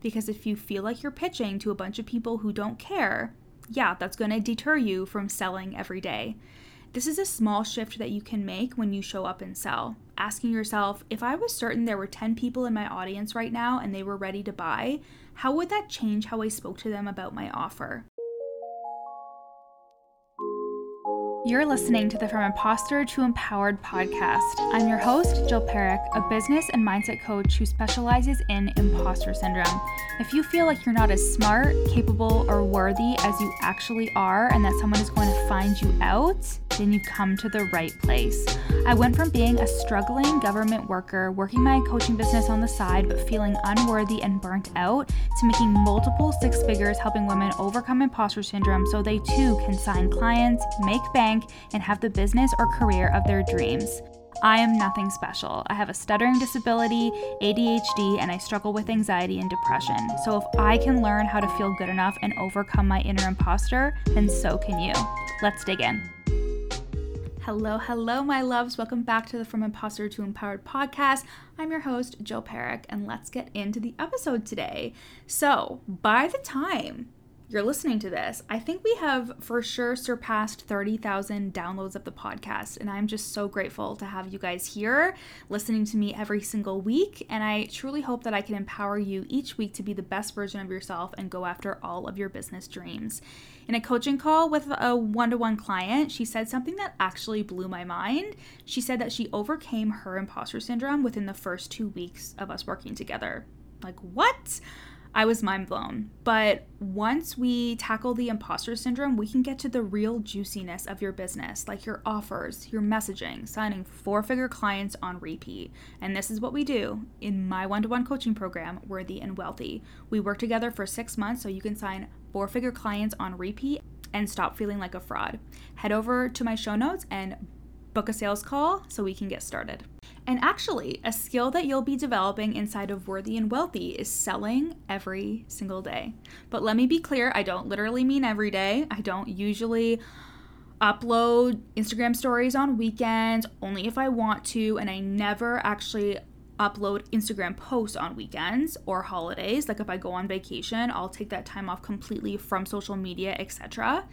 Because if you feel like you're pitching to a bunch of people who don't care, yeah, that's going to deter you from selling every day. This is a small shift that you can make when you show up and sell. Asking yourself, if I was certain there were 10 people in my audience right now and they were ready to buy, how would that change how I spoke to them about my offer? You're listening to the From Imposter to Empowered podcast. I'm your host, Jill Parekh, a business and mindset coach who specializes in imposter syndrome. If you feel like you're not as smart, capable, or worthy as you actually are, and that someone is going to find you out, then you've come to the right place. I went from being a struggling government worker, working my coaching business on the side, but feeling unworthy and burnt out, to making multiple six figures helping women overcome imposter syndrome so they too can sign clients, make bank, and have the business or career of their dreams. I am nothing special. I have a stuttering disability, ADHD, and I struggle with anxiety and depression. So if I can learn how to feel good enough and overcome my inner imposter, then so can you. Let's dig in. Hello, hello, my loves. Welcome back to the From Imposter to Empowered podcast. I'm your host, Jill Parekh, and let's get into the episode today. So, by the time you're listening to this, I think we have for sure surpassed 30,000 downloads of the podcast. And I'm just so grateful to have you guys here listening to me every single week. And I truly hope that I can empower you each week to be the best version of yourself and go after all of your business dreams. In a coaching call with a one to one client, she said something that actually blew my mind. She said that she overcame her imposter syndrome within the first two weeks of us working together. Like, what? I was mind blown. But once we tackle the imposter syndrome, we can get to the real juiciness of your business, like your offers, your messaging, signing four figure clients on repeat. And this is what we do in my one to one coaching program, Worthy and Wealthy. We work together for six months so you can sign four figure clients on repeat and stop feeling like a fraud. Head over to my show notes and book a sales call so we can get started. And actually, a skill that you'll be developing inside of Worthy and Wealthy is selling every single day. But let me be clear I don't literally mean every day. I don't usually upload Instagram stories on weekends, only if I want to, and I never actually upload Instagram posts on weekends or holidays. Like if I go on vacation, I'll take that time off completely from social media, etc.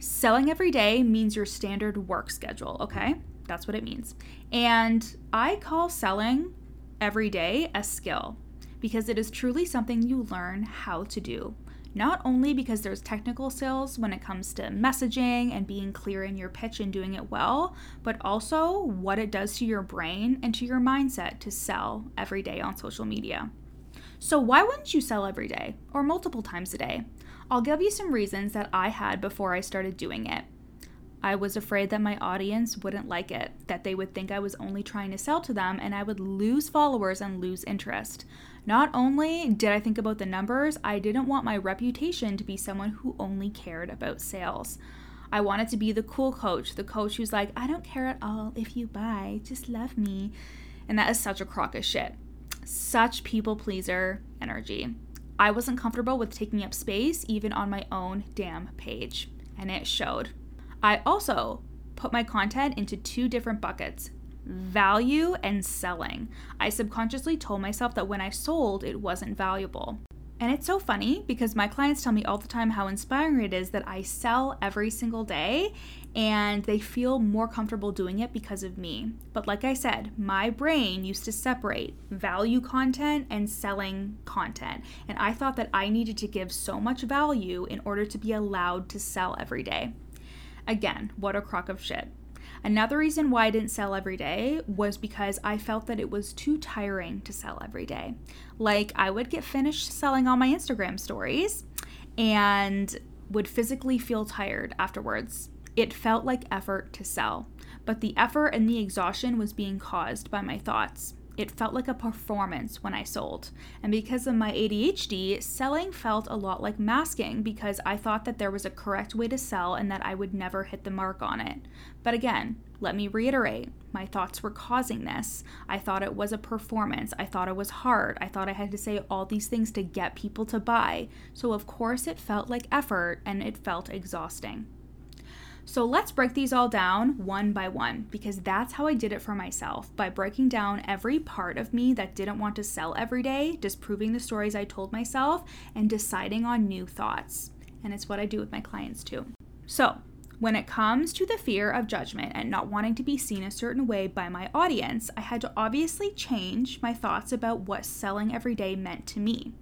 Selling every day means your standard work schedule, okay? That's what it means. And I call selling every day a skill because it is truly something you learn how to do. Not only because there's technical skills when it comes to messaging and being clear in your pitch and doing it well, but also what it does to your brain and to your mindset to sell every day on social media. So, why wouldn't you sell every day or multiple times a day? I'll give you some reasons that I had before I started doing it. I was afraid that my audience wouldn't like it, that they would think I was only trying to sell to them and I would lose followers and lose interest. Not only did I think about the numbers, I didn't want my reputation to be someone who only cared about sales. I wanted to be the cool coach, the coach who's like, I don't care at all if you buy, just love me. And that is such a crock of shit. Such people pleaser energy. I wasn't comfortable with taking up space even on my own damn page, and it showed. I also put my content into two different buckets value and selling. I subconsciously told myself that when I sold, it wasn't valuable. And it's so funny because my clients tell me all the time how inspiring it is that I sell every single day and they feel more comfortable doing it because of me. But like I said, my brain used to separate value content and selling content. And I thought that I needed to give so much value in order to be allowed to sell every day. Again, what a crock of shit. Another reason why I didn't sell every day was because I felt that it was too tiring to sell every day. Like, I would get finished selling all my Instagram stories and would physically feel tired afterwards. It felt like effort to sell, but the effort and the exhaustion was being caused by my thoughts. It felt like a performance when I sold. And because of my ADHD, selling felt a lot like masking because I thought that there was a correct way to sell and that I would never hit the mark on it. But again, let me reiterate my thoughts were causing this. I thought it was a performance. I thought it was hard. I thought I had to say all these things to get people to buy. So, of course, it felt like effort and it felt exhausting. So let's break these all down one by one because that's how I did it for myself by breaking down every part of me that didn't want to sell every day, disproving the stories I told myself, and deciding on new thoughts. And it's what I do with my clients too. So, when it comes to the fear of judgment and not wanting to be seen a certain way by my audience, I had to obviously change my thoughts about what selling every day meant to me.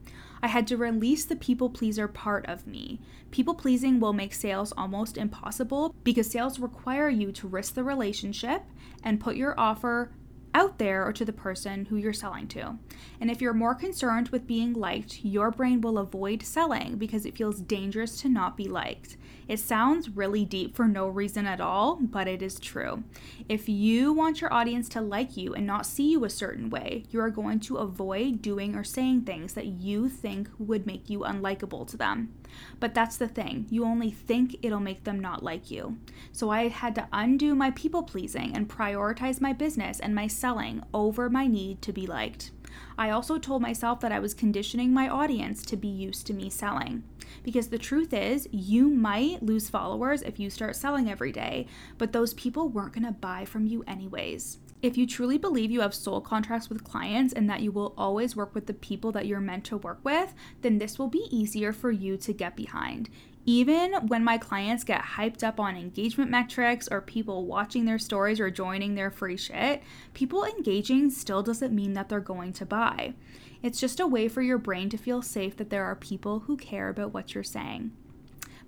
I had to release the people pleaser part of me. People pleasing will make sales almost impossible because sales require you to risk the relationship and put your offer out there or to the person who you're selling to. And if you're more concerned with being liked, your brain will avoid selling because it feels dangerous to not be liked. It sounds really deep for no reason at all, but it is true. If you want your audience to like you and not see you a certain way, you are going to avoid doing or saying things that you think would make you unlikable to them. But that's the thing, you only think it'll make them not like you. So I had to undo my people pleasing and prioritize my business and my selling over my need to be liked. I also told myself that I was conditioning my audience to be used to me selling. Because the truth is, you might lose followers if you start selling every day, but those people weren't going to buy from you anyways. If you truly believe you have soul contracts with clients and that you will always work with the people that you're meant to work with, then this will be easier for you to get behind. Even when my clients get hyped up on engagement metrics or people watching their stories or joining their free shit, people engaging still doesn't mean that they're going to buy. It's just a way for your brain to feel safe that there are people who care about what you're saying.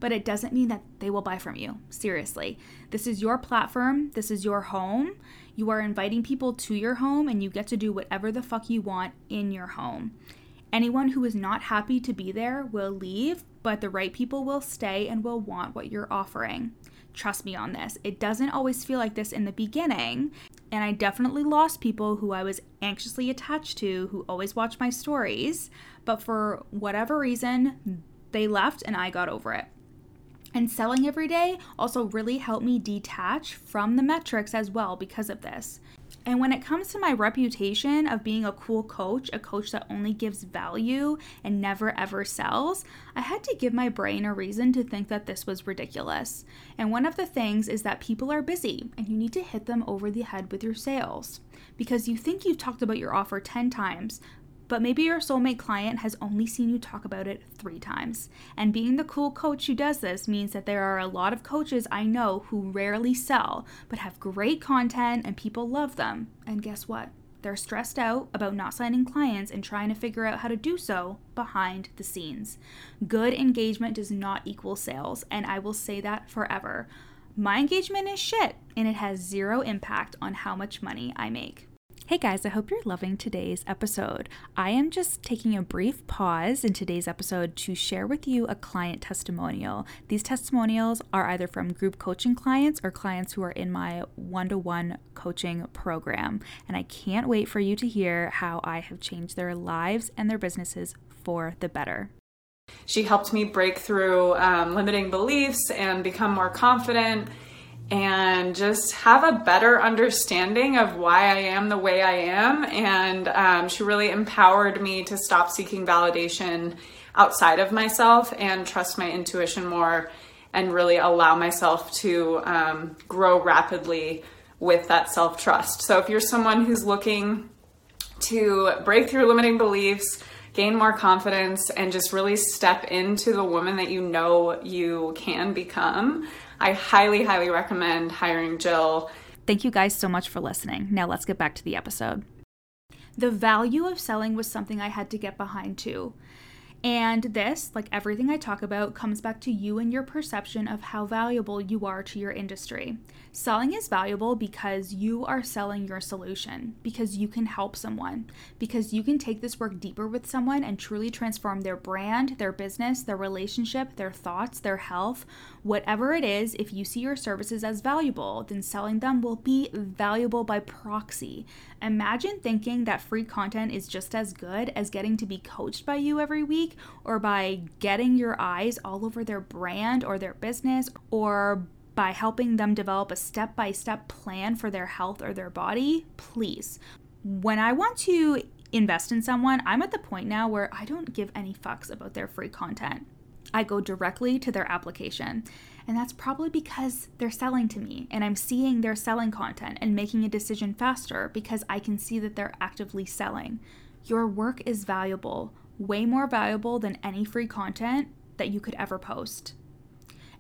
But it doesn't mean that they will buy from you. Seriously. This is your platform, this is your home. You are inviting people to your home, and you get to do whatever the fuck you want in your home. Anyone who is not happy to be there will leave, but the right people will stay and will want what you're offering. Trust me on this. It doesn't always feel like this in the beginning. And I definitely lost people who I was anxiously attached to who always watched my stories. But for whatever reason, they left and I got over it. And selling every day also really helped me detach from the metrics as well because of this. And when it comes to my reputation of being a cool coach, a coach that only gives value and never ever sells, I had to give my brain a reason to think that this was ridiculous. And one of the things is that people are busy and you need to hit them over the head with your sales. Because you think you've talked about your offer 10 times, but maybe your soulmate client has only seen you talk about it three times. And being the cool coach who does this means that there are a lot of coaches I know who rarely sell, but have great content and people love them. And guess what? They're stressed out about not signing clients and trying to figure out how to do so behind the scenes. Good engagement does not equal sales, and I will say that forever. My engagement is shit, and it has zero impact on how much money I make. Hey guys, I hope you're loving today's episode. I am just taking a brief pause in today's episode to share with you a client testimonial. These testimonials are either from group coaching clients or clients who are in my one to one coaching program. And I can't wait for you to hear how I have changed their lives and their businesses for the better. She helped me break through um, limiting beliefs and become more confident and just have a better understanding of why I am the way I am. And um, she really empowered me to stop seeking validation outside of myself and trust my intuition more and really allow myself to um, grow rapidly with that self trust. So if you're someone who's looking to break through limiting beliefs, gain more confidence, and just really step into the woman that you know you can become, I highly, highly recommend hiring Jill. Thank you guys so much for listening. Now let's get back to the episode. The value of selling was something I had to get behind too. And this, like everything I talk about, comes back to you and your perception of how valuable you are to your industry. Selling is valuable because you are selling your solution, because you can help someone, because you can take this work deeper with someone and truly transform their brand, their business, their relationship, their thoughts, their health, whatever it is. If you see your services as valuable, then selling them will be valuable by proxy. Imagine thinking that free content is just as good as getting to be coached by you every week or by getting your eyes all over their brand or their business or by helping them develop a step by step plan for their health or their body. Please. When I want to invest in someone, I'm at the point now where I don't give any fucks about their free content. I go directly to their application. And that's probably because they're selling to me and I'm seeing their selling content and making a decision faster because I can see that they're actively selling. Your work is valuable, way more valuable than any free content that you could ever post.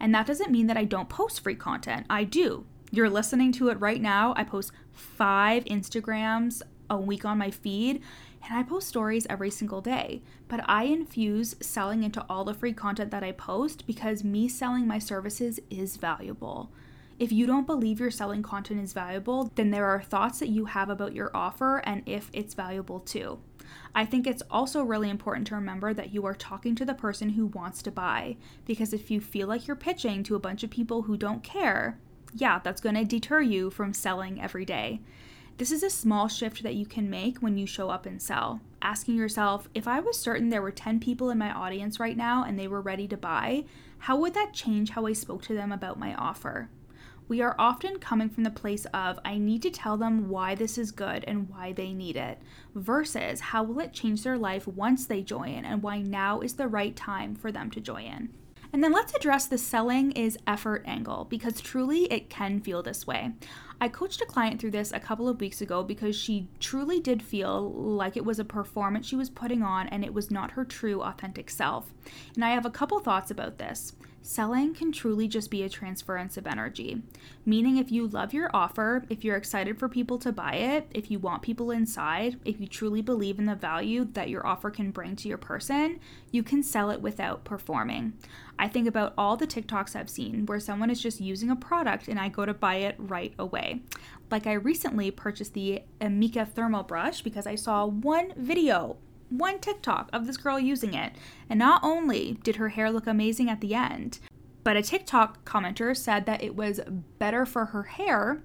And that doesn't mean that I don't post free content. I do. You're listening to it right now. I post five Instagrams a week on my feed and I post stories every single day. But I infuse selling into all the free content that I post because me selling my services is valuable. If you don't believe your selling content is valuable, then there are thoughts that you have about your offer and if it's valuable too. I think it's also really important to remember that you are talking to the person who wants to buy because if you feel like you're pitching to a bunch of people who don't care, yeah, that's going to deter you from selling every day. This is a small shift that you can make when you show up and sell. Asking yourself, if I was certain there were 10 people in my audience right now and they were ready to buy, how would that change how I spoke to them about my offer? We are often coming from the place of, I need to tell them why this is good and why they need it, versus how will it change their life once they join and why now is the right time for them to join. And then let's address the selling is effort angle because truly it can feel this way. I coached a client through this a couple of weeks ago because she truly did feel like it was a performance she was putting on and it was not her true authentic self. And I have a couple thoughts about this. Selling can truly just be a transference of energy. Meaning, if you love your offer, if you're excited for people to buy it, if you want people inside, if you truly believe in the value that your offer can bring to your person, you can sell it without performing. I think about all the TikToks I've seen where someone is just using a product and I go to buy it right away. Like I recently purchased the Amika thermal brush because I saw one video one TikTok of this girl using it. And not only did her hair look amazing at the end, but a TikTok commenter said that it was better for her hair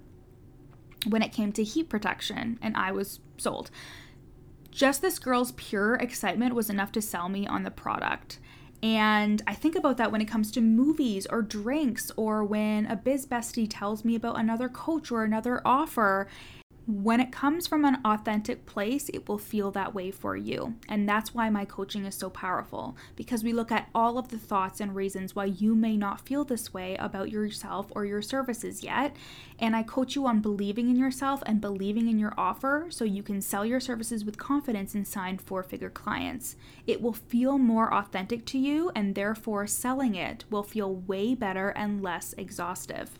when it came to heat protection, and I was sold. Just this girl's pure excitement was enough to sell me on the product. And I think about that when it comes to movies or drinks, or when a biz bestie tells me about another coach or another offer when it comes from an authentic place, it will feel that way for you. And that's why my coaching is so powerful because we look at all of the thoughts and reasons why you may not feel this way about yourself or your services yet. And I coach you on believing in yourself and believing in your offer so you can sell your services with confidence and sign four figure clients. It will feel more authentic to you, and therefore, selling it will feel way better and less exhaustive.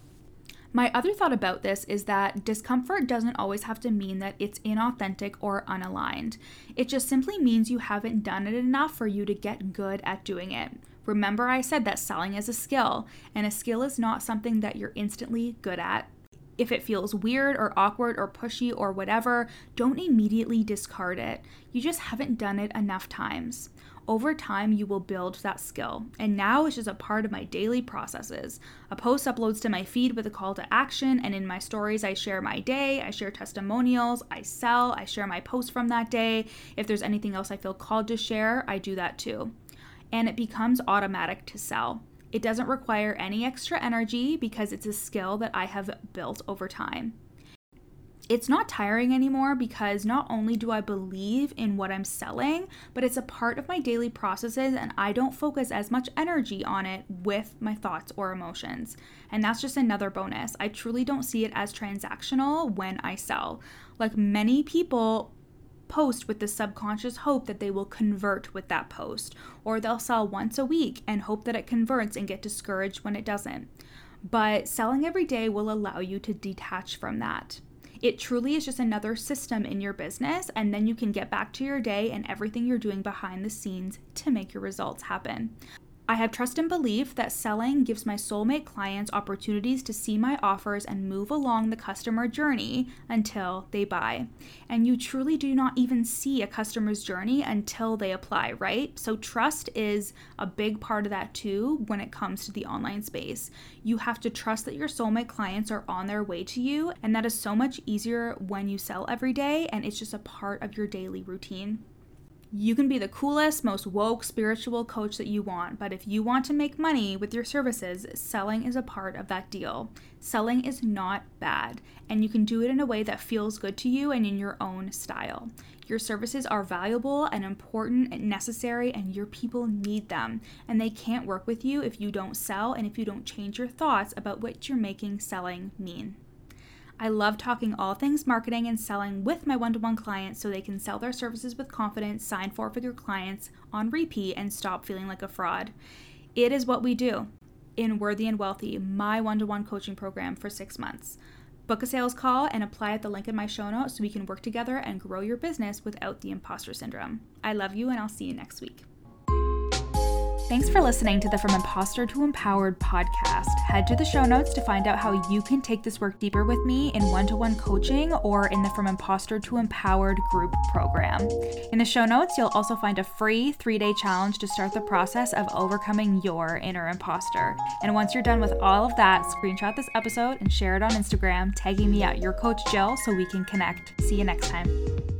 My other thought about this is that discomfort doesn't always have to mean that it's inauthentic or unaligned. It just simply means you haven't done it enough for you to get good at doing it. Remember, I said that selling is a skill, and a skill is not something that you're instantly good at. If it feels weird or awkward or pushy or whatever, don't immediately discard it. You just haven't done it enough times over time you will build that skill. And now it's just a part of my daily processes. A post uploads to my feed with a call to action, and in my stories, I share my day, I share testimonials, I sell, I share my post from that day. If there's anything else I feel called to share, I do that too. And it becomes automatic to sell. It doesn't require any extra energy because it's a skill that I have built over time it's not tiring anymore because not only do I believe in what I'm selling, but it's a part of my daily processes and I don't focus as much energy on it with my thoughts or emotions. And that's just another bonus. I truly don't see it as transactional when I sell. Like many people post with the subconscious hope that they will convert with that post, or they'll sell once a week and hope that it converts and get discouraged when it doesn't. But selling every day will allow you to detach from that. It truly is just another system in your business, and then you can get back to your day and everything you're doing behind the scenes to make your results happen. I have trust and belief that selling gives my soulmate clients opportunities to see my offers and move along the customer journey until they buy. And you truly do not even see a customer's journey until they apply, right? So, trust is a big part of that too when it comes to the online space. You have to trust that your soulmate clients are on their way to you, and that is so much easier when you sell every day and it's just a part of your daily routine. You can be the coolest, most woke spiritual coach that you want, but if you want to make money with your services, selling is a part of that deal. Selling is not bad, and you can do it in a way that feels good to you and in your own style. Your services are valuable and important and necessary, and your people need them. And they can't work with you if you don't sell and if you don't change your thoughts about what you're making selling mean. I love talking all things marketing and selling with my one to one clients so they can sell their services with confidence, sign four figure clients on repeat, and stop feeling like a fraud. It is what we do in Worthy and Wealthy, my one to one coaching program for six months. Book a sales call and apply at the link in my show notes so we can work together and grow your business without the imposter syndrome. I love you, and I'll see you next week. Thanks for listening to the From Imposter to Empowered podcast. Head to the show notes to find out how you can take this work deeper with me in one to one coaching or in the From Imposter to Empowered group program. In the show notes, you'll also find a free three day challenge to start the process of overcoming your inner imposter. And once you're done with all of that, screenshot this episode and share it on Instagram, tagging me at your coach Jill so we can connect. See you next time.